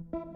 Música